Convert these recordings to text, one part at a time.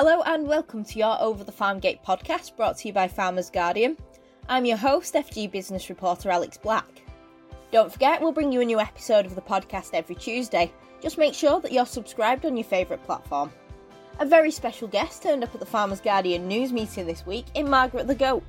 Hello and welcome to your Over the Farm Gate podcast brought to you by Farmers Guardian. I'm your host, FG business reporter Alex Black. Don't forget, we'll bring you a new episode of the podcast every Tuesday. Just make sure that you're subscribed on your favourite platform. A very special guest turned up at the Farmers Guardian news meeting this week in Margaret the Goat.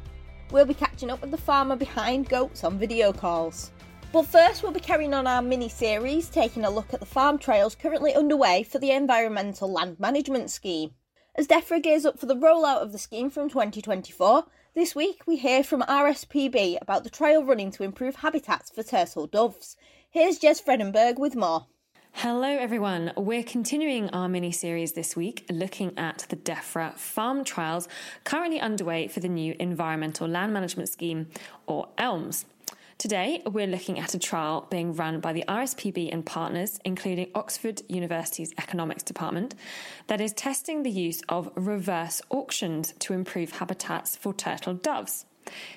We'll be catching up with the farmer behind goats on video calls. But first, we'll be carrying on our mini series, taking a look at the farm trials currently underway for the Environmental Land Management Scheme. As DEFRA gears up for the rollout of the scheme from 2024, this week we hear from RSPB about the trial running to improve habitats for turtle doves. Here's Jez Fredenburgh with more. Hello, everyone. We're continuing our mini series this week looking at the DEFRA farm trials currently underway for the new Environmental Land Management Scheme, or ELMS. Today, we're looking at a trial being run by the RSPB and partners, including Oxford University's Economics Department, that is testing the use of reverse auctions to improve habitats for turtle doves.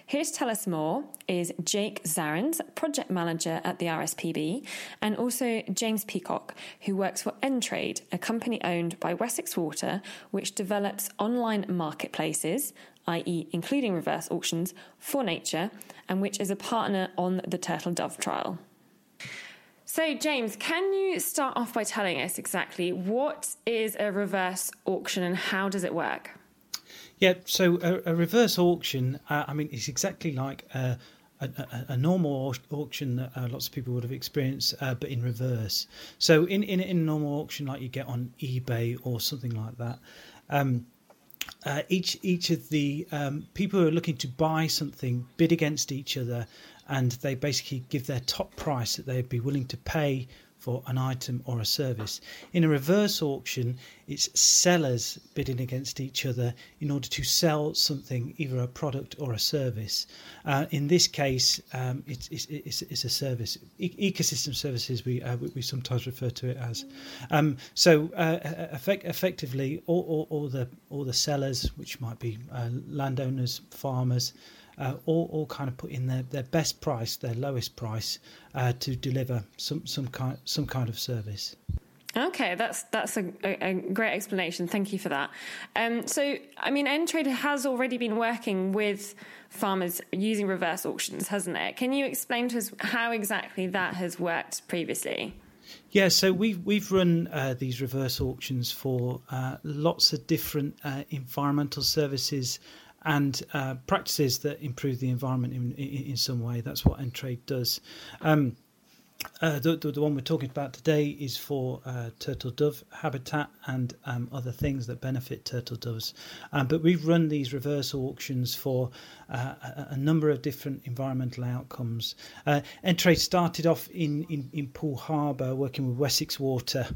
Here to tell us more is Jake Zarens, project manager at the RSPB, and also James Peacock, who works for Entrade, a company owned by Wessex Water, which develops online marketplaces, i.e., including reverse auctions, for nature, and which is a partner on the Turtle Dove trial. So, James, can you start off by telling us exactly what is a reverse auction and how does it work? Yeah, so a, a reverse auction, uh, I mean, it's exactly like a, a, a normal auction that uh, lots of people would have experienced, uh, but in reverse. So in, in, in a normal auction like you get on eBay or something like that, um, uh, each each of the um, people who are looking to buy something bid against each other, and they basically give their top price that they'd be willing to pay for an item or a service. In a reverse auction, it's sellers bidding against each other in order to sell something, either a product or a service. Uh, in this case, um, it's, it's, it's, it's, a service. E- ecosystem services, we, uh, we sometimes refer to it as. Um, so, uh, effect, effectively, all, all, all, the, all the sellers, which might be uh, landowners, farmers, uh, all, all kind of put in their, their best price, their lowest price, uh, to deliver some some kind some kind of service. Okay, that's that's a, a, great explanation. Thank you for that. Um, so, I mean, Entrade has already been working with farmers using reverse auctions, hasn't it? Can you explain to us how exactly that has worked previously? Yeah, so we've we've run uh, these reverse auctions for uh, lots of different uh, environmental services and uh, practices that improve the environment in, in, in some way. That's what Entrade does. Um, uh, the, the, the, one we're talking about today is for uh, turtle dove habitat and um, other things that benefit turtle doves. Um, but we've run these reverse auctions for uh, a, a, number of different environmental outcomes. Uh, Entrade started off in, in, in Poole Harbour working with Wessex Water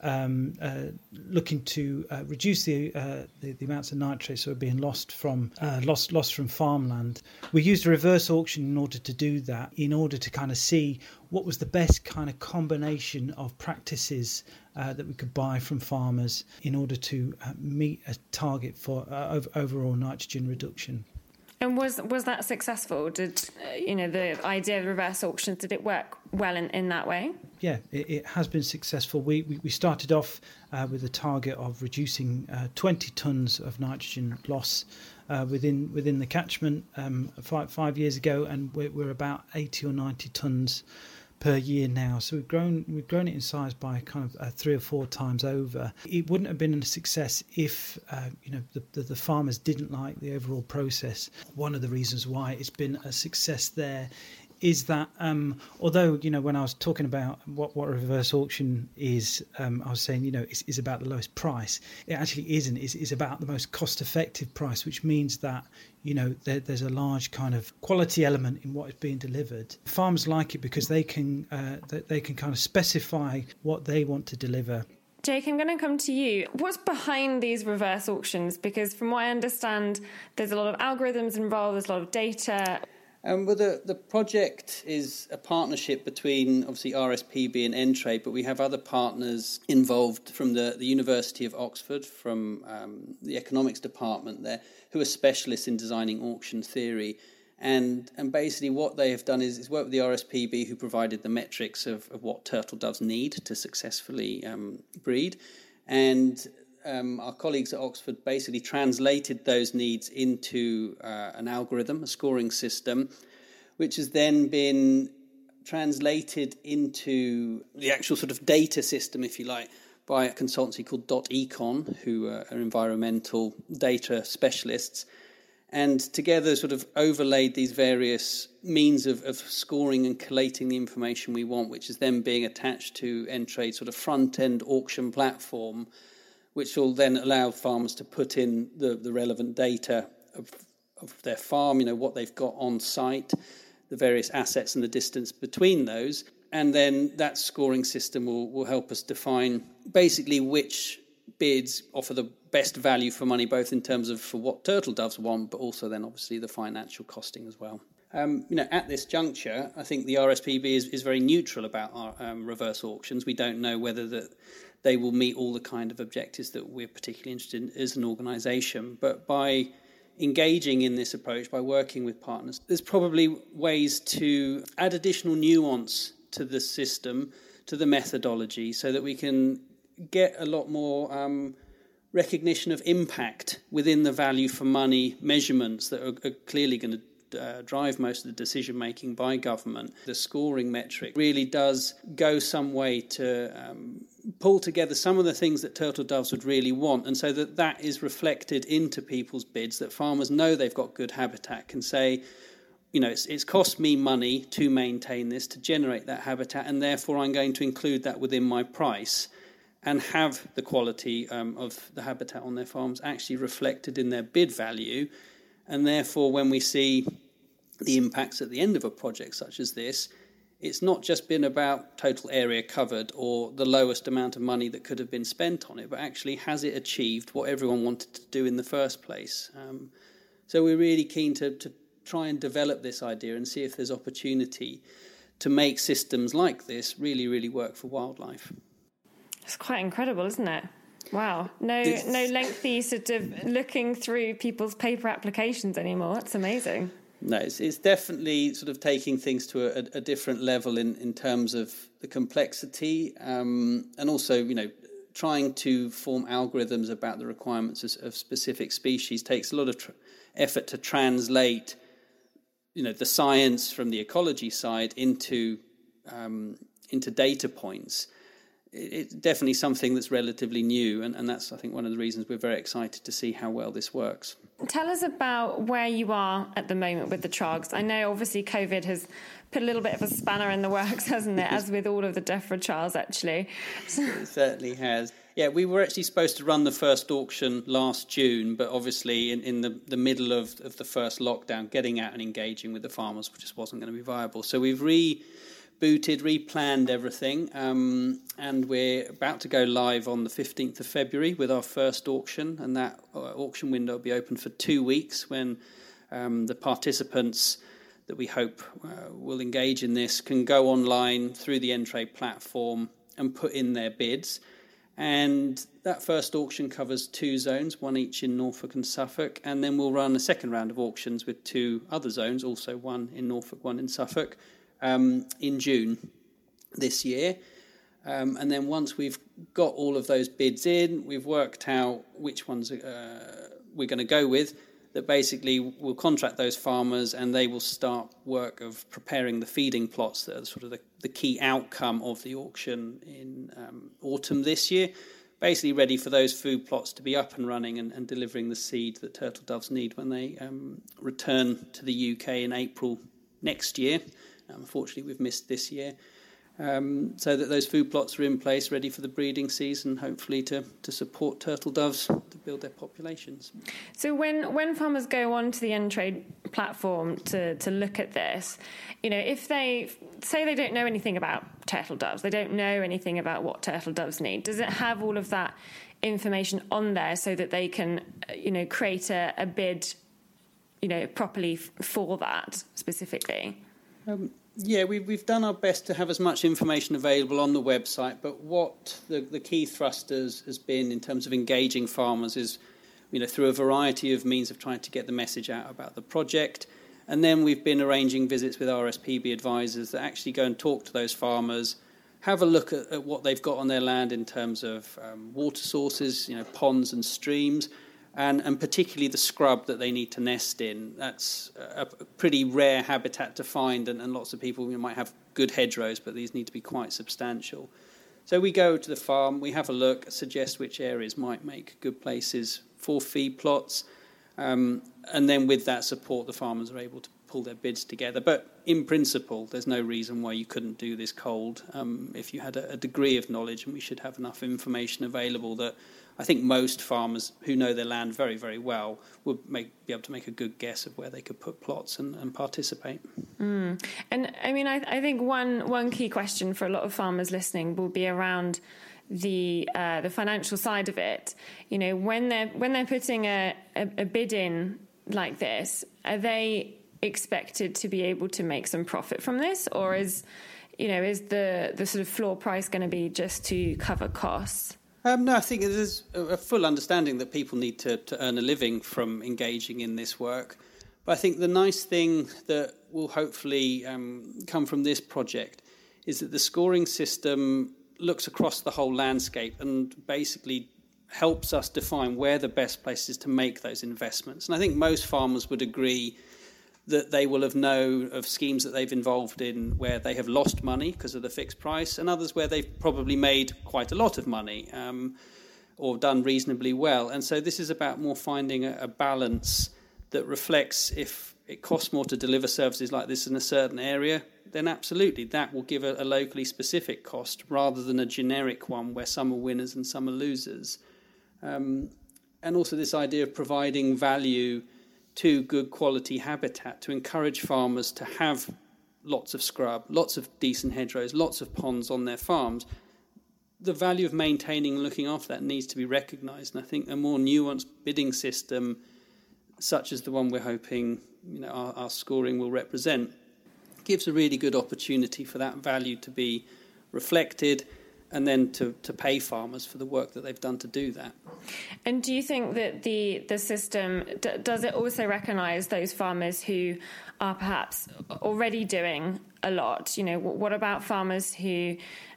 um, uh, looking to uh, reduce the, uh, the, the amounts of nitrates that are being lost from uh, lost lost from farmland. We used a reverse auction in order to do that, in order to kind of see what was the best kind of combination of practices uh, that we could buy from farmers in order to uh, meet a target for overall nitrogen reduction. And was was that successful? Did you know the idea of reverse auctions? Did it work well in, in that way? Yeah, it, it has been successful. We we, we started off uh, with a target of reducing uh, 20 tons of nitrogen loss uh, within within the catchment um, five five years ago, and we're, we're about 80 or 90 tons per year now. So we've grown we've grown it in size by kind of uh, three or four times over. It wouldn't have been a success if uh, you know the, the, the farmers didn't like the overall process. One of the reasons why it's been a success there is that um, although you know when I was talking about what what reverse auction is, um, I was saying you know it's, it's, about the lowest price. It actually isn't. It's, it's about the most cost effective price, which means that you know there, there's a large kind of quality element in what is being delivered. Farmers like it because they can uh, they can kind of specify what they want to deliver Jake, I'm going to come to you. What's behind these reverse auctions? Because from what I understand, there's a lot of algorithms involved, there's a lot of data. Um, well, the, the project is a partnership between obviously RSPB and Entrade, but we have other partners involved from the, the University of Oxford, from um, the economics department there, who are specialists in designing auction theory. And, and basically, what they have done is, is work with the RSPB, who provided the metrics of, of what turtle doves need to successfully um, breed. And um, our colleagues at Oxford basically translated those needs into uh, an algorithm, a scoring system, which has then been translated into the actual sort of data system, if you like, by a consultancy called DotEcon, who are environmental data specialists, and together sort of overlaid these various means of, of scoring and collating the information we want, which is then being attached to Entrade's sort of front end auction platform, which will then allow farmers to put in the, the relevant data of, of their farm, you know, what they've got on site, the various assets and the distance between those. And then that scoring system will, will help us define basically which bids offer the best value for money, both in terms of for what turtle doves want, but also then obviously the financial costing as well. Um, you know, at this juncture, I think the RSPB is, is very neutral about our um, reverse auctions. We don't know whether that they will meet all the kind of objectives that we're particularly interested in as an organisation. But by engaging in this approach, by working with partners, there's probably ways to add additional nuance to the system, to the methodology, so that we can get a lot more um, recognition of impact within the value for money measurements that are, are clearly going to uh, drive most of the decision making by government. The scoring metric really does go some way to um, pull together some of the things that turtle doves would really want, and so that that is reflected into people's bids. That farmers know they've got good habitat, can say, you know, it's, it's cost me money to maintain this, to generate that habitat, and therefore I'm going to include that within my price and have the quality um, of the habitat on their farms actually reflected in their bid value. And therefore, when we see the impacts at the end of a project such as this, it's not just been about total area covered or the lowest amount of money that could have been spent on it, but actually has it achieved what everyone wanted to do in the first place? Um, so we're really keen to, to try and develop this idea and see if there's opportunity to make systems like this really, really work for wildlife. It's quite incredible, isn't it? Wow. No no lengthy sort of looking through people's paper applications anymore. That's amazing. No, it's, it's definitely sort of taking things to a, a different level in, in terms of the complexity um, and also, you know, trying to form algorithms about the requirements of, of specific species takes a lot of tr- effort to translate, you know, the science from the ecology side into um, into data points it's definitely something that's relatively new, and, and that's, I think, one of the reasons we're very excited to see how well this works. Tell us about where you are at the moment with the trials. I know obviously COVID has put a little bit of a spanner in the works, hasn't it? As with all of the DEFRA trials, actually. it certainly has. Yeah, we were actually supposed to run the first auction last June, but obviously in, in the, the middle of, of the first lockdown, getting out and engaging with the farmers just wasn't going to be viable. So we've re booted, replanned everything, um, and we're about to go live on the 15th of February with our first auction, and that uh, auction window will be open for two weeks when um, the participants that we hope uh, will engage in this can go online through the Entrade platform and put in their bids. And that first auction covers two zones, one each in Norfolk and Suffolk, and then we'll run a second round of auctions with two other zones, also one in Norfolk, one in Suffolk um, in June this year. Um, and then once we've got all of those bids in, we've worked out which ones uh, we're going to go with. That basically we'll contract those farmers and they will start work of preparing the feeding plots that are sort of the, the key outcome of the auction in um, autumn this year. Basically, ready for those food plots to be up and running and, and delivering the seed that turtle doves need when they um, return to the UK in April next year. Unfortunately, we've missed this year. Um, so that those food plots are in place, ready for the breeding season, hopefully to, to support turtle doves to build their populations. So when when farmers go onto the Entrade platform to to look at this, you know, if they say they don't know anything about turtle doves, they don't know anything about what turtle doves need. Does it have all of that information on there so that they can, you know, create a, a bid, you know, properly for that specifically? Um, yeah, we, we've done our best to have as much information available on the website, but what the, the key thrusters has been in terms of engaging farmers is, you know, through a variety of means of trying to get the message out about the project. And then we've been arranging visits with RSPB advisors that actually go and talk to those farmers, have a look at, at, what they've got on their land in terms of um, water sources, you know, ponds and streams, and, and particularly the scrub that they need to nest in. That's a, pretty rare habitat to find, and, and lots of people might have good hedgerows, but these need to be quite substantial. So we go to the farm, we have a look, suggest which areas might make good places for feed plots, um, and then with that support, the farmers are able to pull their bids together. But in principle, there's no reason why you couldn't do this cold um, if you had a, a, degree of knowledge, and we should have enough information available that I think most farmers who know their land very, very well would make, be able to make a good guess of where they could put plots and, and participate. Mm. And I mean, I, I think one one key question for a lot of farmers listening will be around the uh, the financial side of it. You know, when they're when they're putting a, a, a bid in like this, are they expected to be able to make some profit from this, or is you know is the the sort of floor price going to be just to cover costs? Um, no, I think there's a full understanding that people need to, to earn a living from engaging in this work. But I think the nice thing that will hopefully um, come from this project is that the scoring system looks across the whole landscape and basically helps us define where the best places to make those investments. And I think most farmers would agree that they will have known of schemes that they've involved in where they have lost money because of the fixed price, and others where they've probably made quite a lot of money um, or done reasonably well. And so this is about more finding a, a balance that reflects if it costs more to deliver services like this in a certain area, then absolutely that will give a, a locally specific cost rather than a generic one where some are winners and some are losers. Um, and also this idea of providing value to good quality habitat to encourage farmers to have lots of scrub, lots of decent hedgerows, lots of ponds on their farms. The value of maintaining and looking after that needs to be recognised, and I think a more nuanced bidding system, such as the one we're hoping you know our, our scoring will represent, gives a really good opportunity for that value to be reflected and then to, to pay farmers for the work that they've done to do that. And do you think that the the system d- does it also recognise those farmers who are perhaps already doing a lot? You know, what about farmers who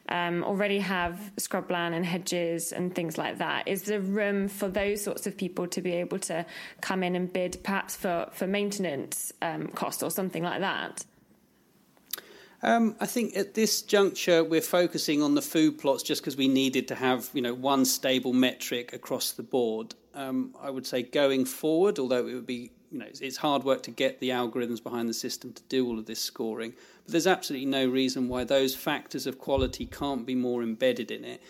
um, already have scrubland and hedges and things like that? Is there room for those sorts of people to be able to come in and bid, perhaps for for maintenance um, cost or something like that? Um, I think at this juncture we're focusing on the food plots just because we needed to have you know one stable metric across the board. Um, I would say going forward, although it would be you know it's, hard work to get the algorithms behind the system to do all of this scoring, but there's absolutely no reason why those factors of quality can't be more embedded in it.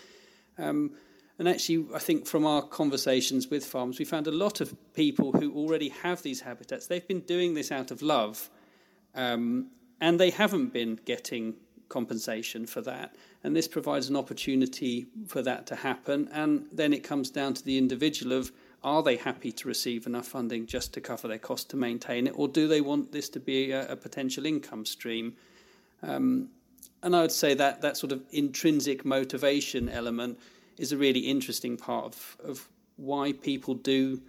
Um, and actually, I think from our conversations with farms, we found a lot of people who already have these habitats. They've been doing this out of love. Um, and they haven't been getting compensation for that. And this provides an opportunity for that to happen. And then it comes down to the individual of are they happy to receive enough funding just to cover their cost to maintain it, or do they want this to be a, a potential income stream? Um, and I would say that that sort of intrinsic motivation element is a really interesting part of, of why people do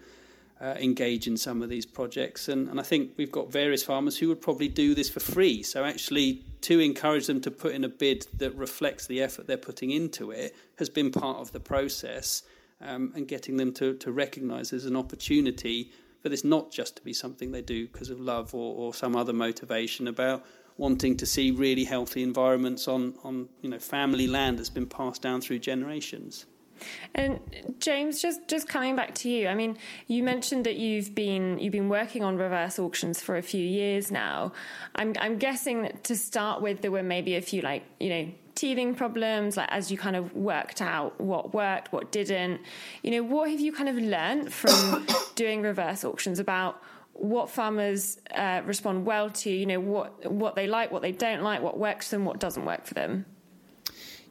uh, engage in some of these projects. And, and I think we've got various farmers who would probably do this for free. So actually, to encourage them to put in a bid that reflects the effort they're putting into it has been part of the process. Um, and getting them to, to recognise there's an opportunity for this not just to be something they do because of love or, or some other motivation about wanting to see really healthy environments on, on you know family land that's been passed down through generations. And James, just just coming back to you, I mean, you mentioned that you've been you've been working on reverse auctions for a few years now. I'm I'm guessing that to start with, there were maybe a few like you know teething problems, like as you kind of worked out what worked, what didn't. You know, what have you kind of learned from doing reverse auctions about? what farmers uh, respond well to, you know, what what they like, what they don't like, what works for them, what doesn't work for them.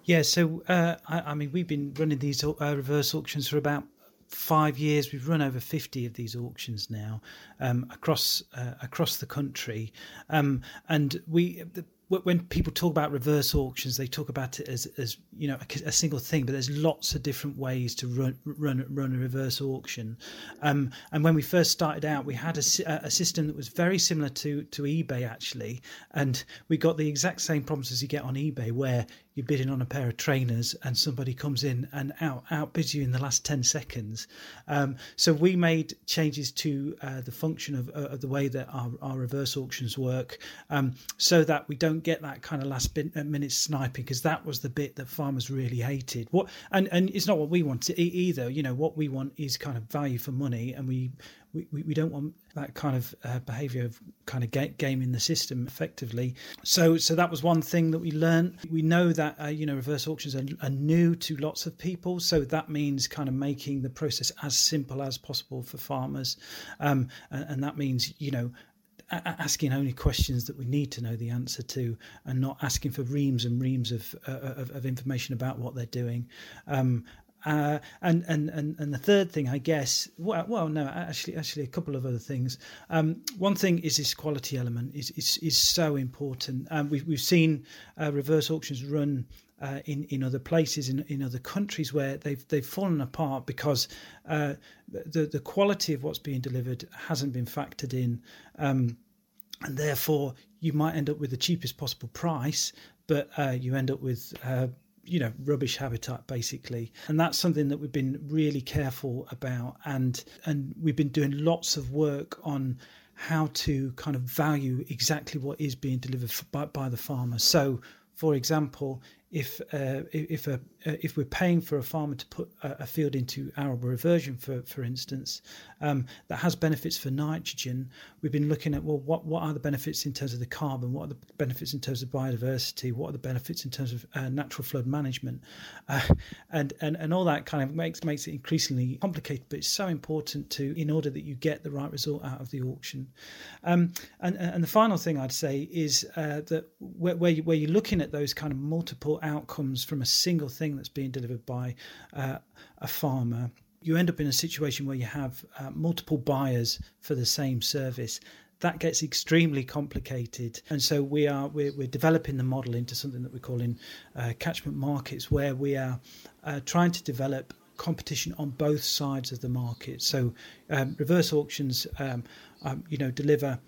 Yeah, so uh, I, I, mean, we've been running these uh, reverse auctions for about five years. We've run over fifty of these auctions now um, across uh, across the country, um, and we. The, when people talk about reverse auctions, they talk about it as, as you know a, a, single thing, but there's lots of different ways to run run run a reverse auction. Um, and when we first started out, we had a, a, system that was very similar to to eBay actually, and we got the exact same problems as you get on eBay, where you're bidding on a pair of trainers and somebody comes in and out outbids you in the last 10 seconds. Um, so we made changes to uh, the function of, uh, of, the way that our, our reverse auctions work um, so that we don't get that kind of last uh, minute sniping because that was the bit that farmers really hated. What and, and it's not what we want to, either. You know, what we want is kind of value for money and we we, we don't want that kind of uh, behavior of kind of ga- gaming the system effectively. So so that was one thing that we learned. We know that uh, you know reverse auctions are, are, new to lots of people, so that means kind of making the process as simple as possible for farmers, um, and, and that means you know asking only questions that we need to know the answer to and not asking for reams and reams of, uh, of, of, information about what they're doing. Um, uh, and, and and and the third thing, I guess, well, well, no, actually, actually, a couple of other things. Um, one thing is this quality element is is, is so important. Um, we've we've seen uh, reverse auctions run uh, in in other places in in other countries where they've they've fallen apart because uh, the the quality of what's being delivered hasn't been factored in. Um, and therefore, you might end up with the cheapest possible price, but uh, you end up with you know rubbish habitat basically. And that's something that we've been really careful about. And and we've been doing lots of work on how to kind of value exactly what is being delivered by, by the farmer. So for example if uh, if a uh, if we're paying for a farmer to put a, field into arable reversion, for for instance, um, that has benefits for nitrogen, we've been looking at well, what what are the benefits in terms of the carbon? What are the benefits in terms of biodiversity? What are the benefits in terms of uh, natural flood management? Uh, and and and all that kind of makes makes it increasingly complicated. But it's so important to in order that you get the right result out of the auction. Um, and and the final thing I'd say is uh, that where where, you, where you're looking at those kind of multiple outcomes from a single thing that's being delivered by uh, a farmer, you end up in a situation where you have uh, multiple buyers for the same service. That gets extremely complicated, and so we are we're, we're developing the model into something that we're calling uh, catchment markets, where we are uh, trying to develop competition on both sides of the market. So um, reverse auctions, um, um, you know, deliver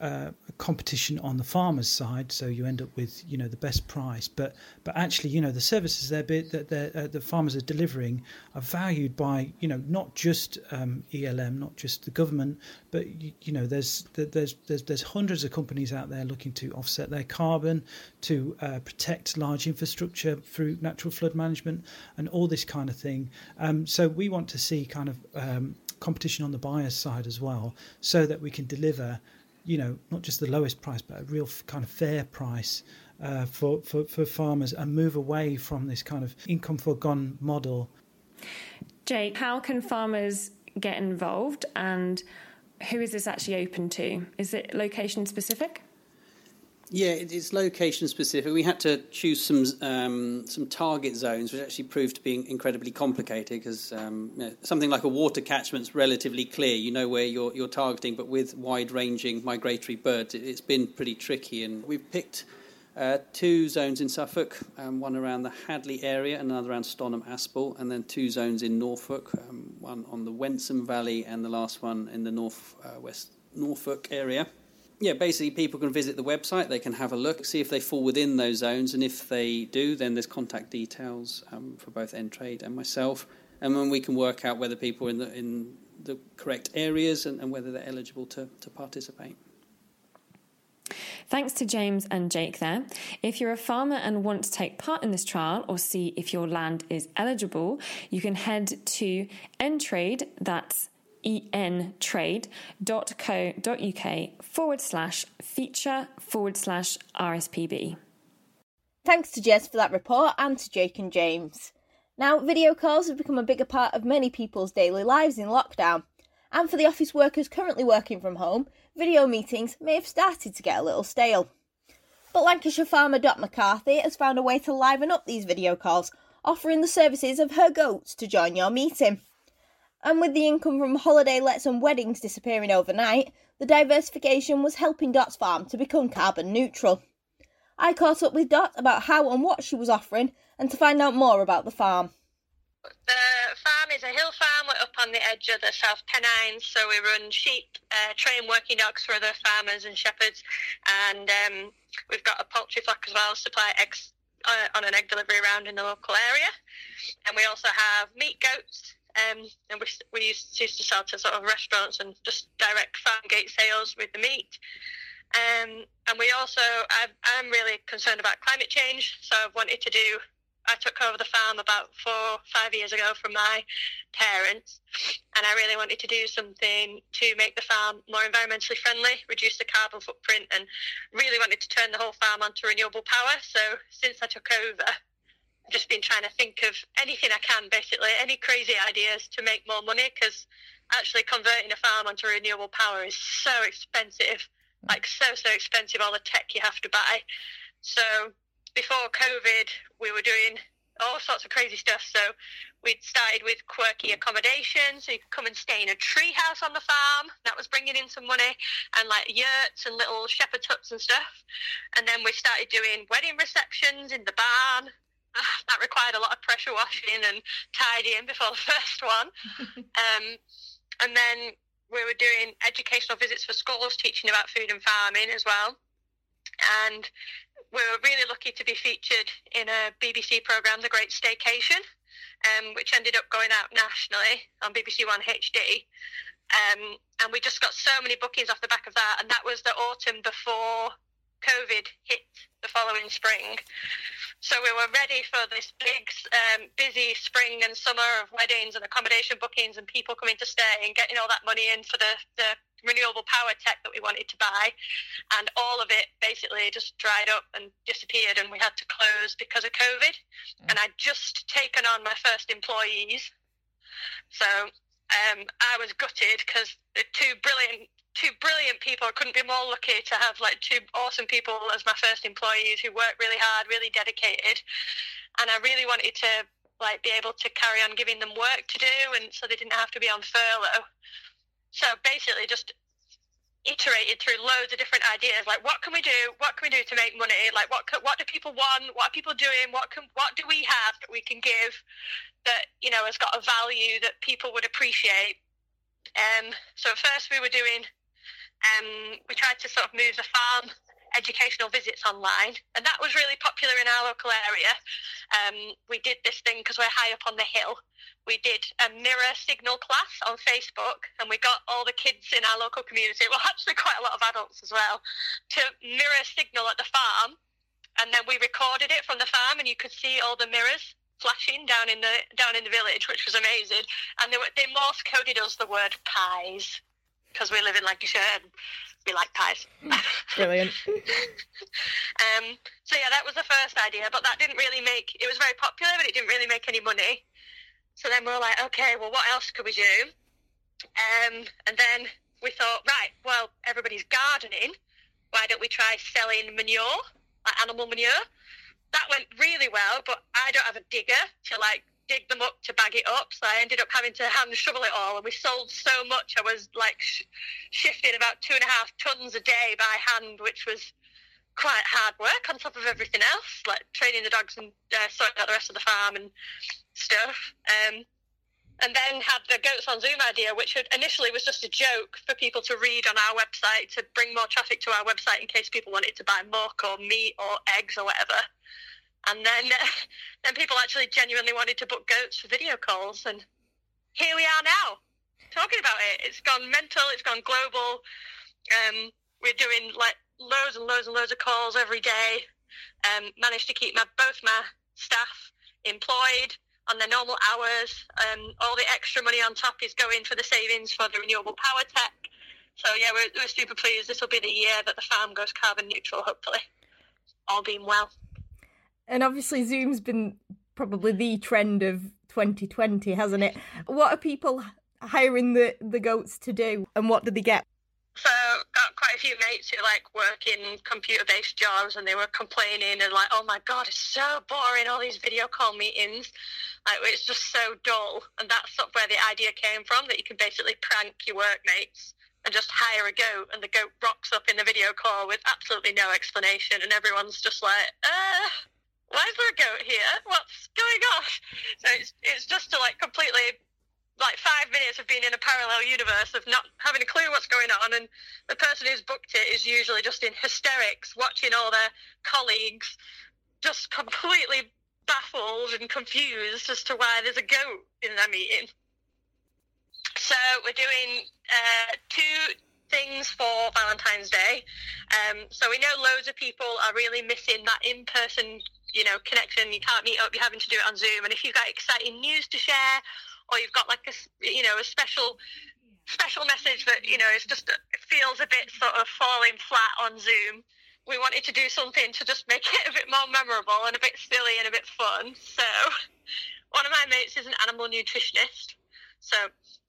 uh, competition on the farmer's side, so you end up with you know the best price. But but actually, you know, the services they're, that uh, the farmers are delivering are valued by you know not just um, ELM, not just the government, but you, you, know there's there's there's there's hundreds of companies out there looking to offset their carbon, to uh, protect large infrastructure through natural flood management, and all this kind of thing. Um, so we want to see kind of um, competition on the buyer's side as well, so that we can deliver you know, not just the lowest price, but a real kind of fair price uh, for, for, for farmers and move away from this kind of income foregone model. Jake, how can farmers get involved and who is this actually open to? Is it location specific? Yeah, it's location specific. We had to choose some um, some target zones, which actually proved to be incredibly complicated because um, you know, something like a water catchment is relatively clear. You know where you're you're targeting, but with wide ranging migratory birds, it, has been pretty tricky. And we've picked uh, two zones in Suffolk, um, one around the Hadleigh area and another around Stonham Aspal, and then two zones in Norfolk, um, one on the Wensum Valley and the last one in the north uh, west Norfolk area yeah, basically, people can visit the website. They can have a look, see if they fall within those zones, and if they do, then there's contact details um, for both Entrade and myself, and then we can work out whether people are in the in the correct areas and, and whether they're eligible to, to participate. Thanks to James and Jake there. If you're a farmer and want to take part in this trial or see if your land is eligible, you can head to Entrade, that's entrade.co.uk forward slash feature forward slash RSPB. Thanks to Jez for that report and to Jake and James. Now, video calls have become a bigger part of many people's daily lives in lockdown. And for the office workers currently working from home, video meetings may have started to get a little stale. But Lancashire farmer Dot McCarthy has found a way to liven up these video calls, offering the services of her goats to join your meeting. And with the income from holiday lets and weddings disappearing overnight, the diversification was helping Dot's farm to become carbon neutral. I caught up with Dot about how and what she was offering and to find out more about the farm. The farm is a hill farm. We're up on the edge of the South Pennines, so we run sheep, uh, train working dogs for other farmers and shepherds, and um, we've got a poultry flock as well, supply eggs uh, on an egg delivery round in the local area. And we also have meat goats, um, and we, we used, to sell to sort of restaurants and just direct farm gate sales with the meat. Um, and we also, i am really concerned about climate change, so I've wanted to do I took over the farm about four, five years ago from my parents, and I really wanted to do something to make the farm more environmentally friendly, reduce the carbon footprint, and really wanted to turn the whole farm onto renewable power. So since I took over, just been trying to think of anything I can, basically, any crazy ideas to make more money, because actually converting a farm onto renewable power is so expensive, mm. like so, so expensive, all the tech you have to buy. So before COVID, we were doing all sorts of crazy stuff. So we'd started with quirky accommodation, so you could come and stay in a tree house on the farm. That was bringing in some money, and like yurts and little shepherd huts and stuff. And then we started doing wedding receptions in the barn. that required a lot of pressure washing and tidying before the first one. um, and then we were doing educational visits for schools, teaching about food and farming as well. And we were really lucky to be featured in a BBC programme, The Great Staycation, um, which ended up going out nationally on BBC One HD. Um, and we just got so many bookings off the back of that. And that was the autumn before COVID hit the following spring. So we were ready for this big, um, busy spring and summer of weddings and accommodation bookings and people coming to stay and getting all that money in for the, the renewable power tech that we wanted to buy. And all of it basically just dried up and disappeared, and we had to close because of COVID. Mm. And I'd just taken on my first employees. So um, I was gutted because the two brilliant two brilliant people. I couldn't be more lucky to have like two awesome people as my first employees who worked really hard, really dedicated. And I really wanted to like be able to carry on giving them work to do and so they didn't have to be on furlough. So basically, just iterated through loads of different ideas. Like, what can we do? What can we do to make money? Like, what can, what do people want? What are people doing? What can what do we have that we can give that you know has got a value that people would appreciate? Um, so first we were doing, um, we tried to sort of move the farm educational visits online, and that was really popular in our local area. Um, we did this thing because we're high up on the hill. We did a mirror signal class on Facebook, and we got all the kids in our local community, well, actually quite a lot of adults as well, to mirror signal at the farm, and then we recorded it from the farm, and you could see all the mirrors flashing down in the down in the village, which was amazing. And they were, they Morse coded us the word pies because we live in Lancashire and we like pies. Brilliant. um, so yeah, that was the first idea, but that didn't really make. It was very popular, but it didn't really make any money. So then we were like, okay, well, what else could we do? Um, and then we thought, right, well, everybody's gardening. Why don't we try selling manure, like animal manure? That went really well, but I don't have a digger to like dig them up to bag it up. So I ended up having to hand shovel it all. And we sold so much, I was like sh- shifting about two and a half tons a day by hand, which was quite hard work on top of everything else, like training the dogs and uh, sorting out the rest of the farm and stuff. Um, and then had the goats on Zoom idea, which initially was just a joke for people to read on our website to bring more traffic to our website in case people wanted to buy milk or meat or eggs or whatever. And then, uh, then people actually genuinely wanted to book goats for video calls, and here we are now, talking about it. It's gone mental. It's gone global. Um, we're doing like loads and loads and loads of calls every day. Um, managed to keep my both my staff employed on their normal hours. Um, all the extra money on top is going for the savings for the renewable power tech. So yeah, we're, we're super pleased. This will be the year that the farm goes carbon neutral. Hopefully, all being well. And obviously, Zoom's been probably the trend of 2020, hasn't it? What are people hiring the, the goats to do and what do they get? So, got quite a few mates who like work in computer based jobs and they were complaining and like, oh my God, it's so boring, all these video call meetings. Like, it's just so dull. And that's sort of where the idea came from that you can basically prank your workmates and just hire a goat and the goat rocks up in the video call with absolutely no explanation and everyone's just like, uh, why is there a goat here? What's going on? So it's it's just to like completely like five minutes of being in a parallel universe of not having a clue what's going on and the person who's booked it is usually just in hysterics watching all their colleagues just completely baffled and confused as to why there's a goat in their meeting. So we're doing uh, two things for Valentine's Day. Um, so we know loads of people are really missing that in-person, you know, connection. You can't meet up. You're having to do it on Zoom. And if you've got exciting news to share, or you've got like a, you know, a special special message that you know is just it feels a bit sort of falling flat on Zoom. We wanted to do something to just make it a bit more memorable and a bit silly and a bit fun. So one of my mates is an animal nutritionist. So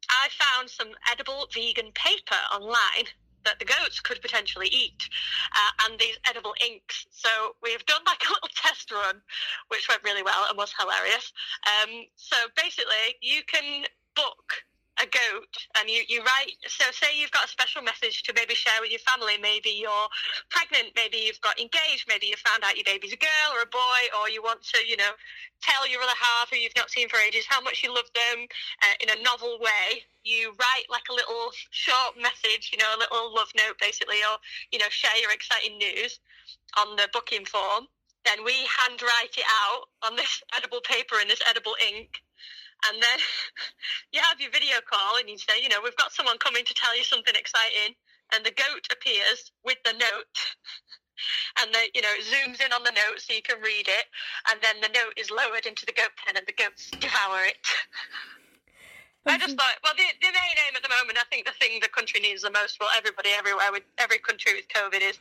I found some edible vegan paper online that the goats could potentially eat uh, and these edible inks. So we've done like a little test run, which went really well and was hilarious. Um, so basically, you can book a goat and you, you write so say you've got a special message to maybe share with your family. Maybe you're pregnant maybe you've got engaged maybe you found out your baby's a girl or a boy or you want to you know tell your other half who you've not seen for ages how much you love them uh, in a novel way. You write like a little short message you know a little love note basically or you know share your exciting news on the booking form. Then we handwrite it out on this edible paper in this edible ink and then you have your video call and you say, you know, we've got someone coming to tell you something exciting, and the goat appears with the note. and the you know it zooms in on the note so you can read it. And then the note is lowered into the goat pen and the goats devour it. I just thought, well, the, the main aim at the moment, I think the thing the country needs the most, well, everybody everywhere with every country with COVID is,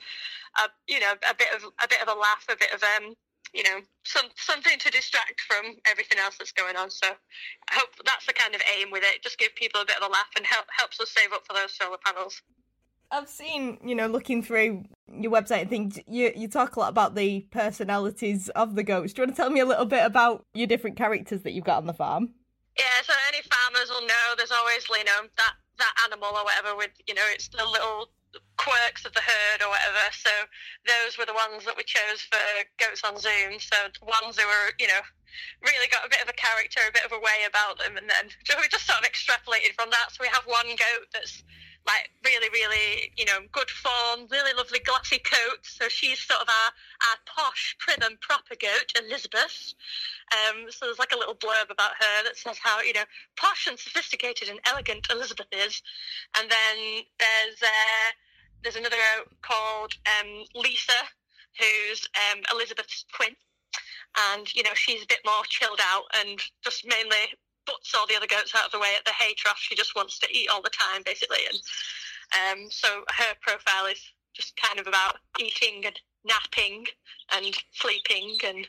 uh, you know, a bit of a bit of a laugh, a bit of um, you know, some something to distract from everything else that's going on. So I hope that's the kind of aim with it. Just give people a bit of a laugh and help helps us save up for those solar panels. I've seen, you know, looking through your website and things, you you talk a lot about the personalities of the goats. Do you want to tell me a little bit about your different characters that you've got on the farm? Yeah, so any farmers will know there's always, you know, that that animal or whatever with, you know, it's the little quirks of the herd or whatever. So those were the ones that we chose for goats on Zoom. So ones who were, you know, really got a bit of a character, a bit of a way about them, and then we just sort of extrapolated from that. So we have one goat that's like really, really, you know, good form, really lovely glossy coat. So she's sort of our, our posh, prim and proper goat, Elizabeth. Um, so there's like a little blurb about her that says how, you know, posh and sophisticated and elegant Elizabeth is. And then there's uh, there's another goat called um, Lisa, who's um, Elizabeth's twin, and you know she's a bit more chilled out and just mainly butts all the other goats out of the way at the hay trough. She just wants to eat all the time, basically, and um, so her profile is just kind of about eating and napping and sleeping and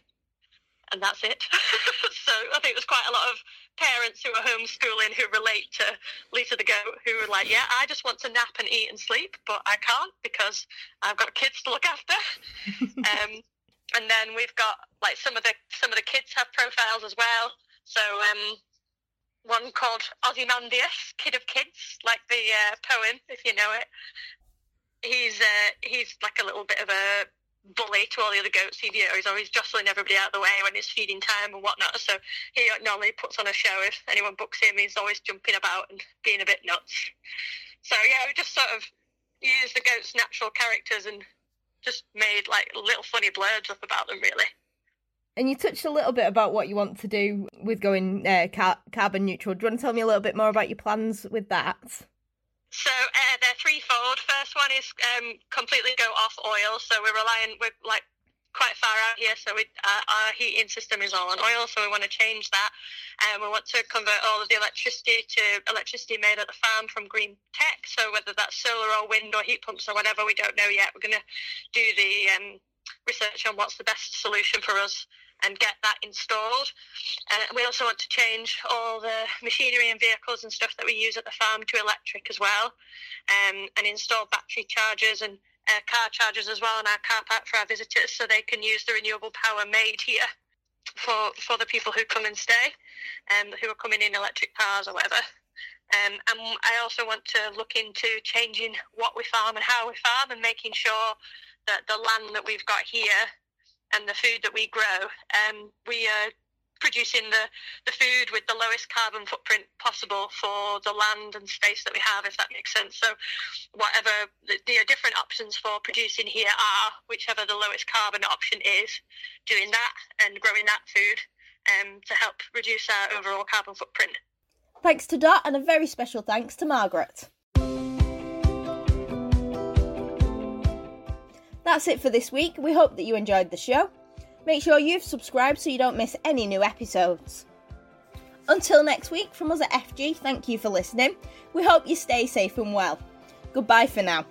and that's it. so I think there's quite a lot of parents who are homeschooling who relate to Lisa the goat, who are like, yeah, I just want to nap and eat and sleep, but I can't because I've got kids to look after. um, and then we've got like some of the some of the kids have profiles as well. So um, one called Ozymandias, Kid of Kids, like the uh, poem, if you know it. He's uh, he's like a little bit of a bully to all the other goats. He, you know, he's always jostling everybody out of the way when it's feeding time and whatnot. So he normally puts on a show. If anyone books him, he's always jumping about and being a bit nuts. So yeah, we just sort of used the goats' natural characters and just made like little funny blurbs up about them, really. And you touched a little bit about what you want to do with going uh, car- carbon neutral. Do you want to tell me a little bit more about your plans with that? So threefold. First one is um, completely go off oil. So we're relying, we're like quite far out here, so we, uh, our heating system is all on oil, so we want to change that. And um, we want to convert all of the electricity to electricity made at the farm from green tech. So whether that's solar or wind or heat pumps or whatever, we don't know yet. We're going to do the um, research on what's the best solution for us and get that installed. And we also want to change all the machinery and vehicles and stuff that we use at the farm to electric as well, um, and install battery chargers and uh, car chargers as well in our car park for our visitors, so they can use the renewable power made here for for the people who come and stay, um, who are coming in electric cars or whatever. Um, and I also want to look into changing what we farm and how we farm, and making sure that the land that we've got here and the food that we grow, um, we are producing the, the food with the lowest carbon footprint possible for the land and space that we have, if that makes sense. So, whatever the, the different options for producing here are, whichever the lowest carbon option is, doing that and growing that food um, to help reduce our overall carbon footprint. Thanks to Dot, and a very special thanks to Margaret. That's it for this week. We hope that you enjoyed the show. Make sure you've subscribed so you don't miss any new episodes. Until next week, from us at FG, thank you for listening. We hope you stay safe and well. Goodbye for now.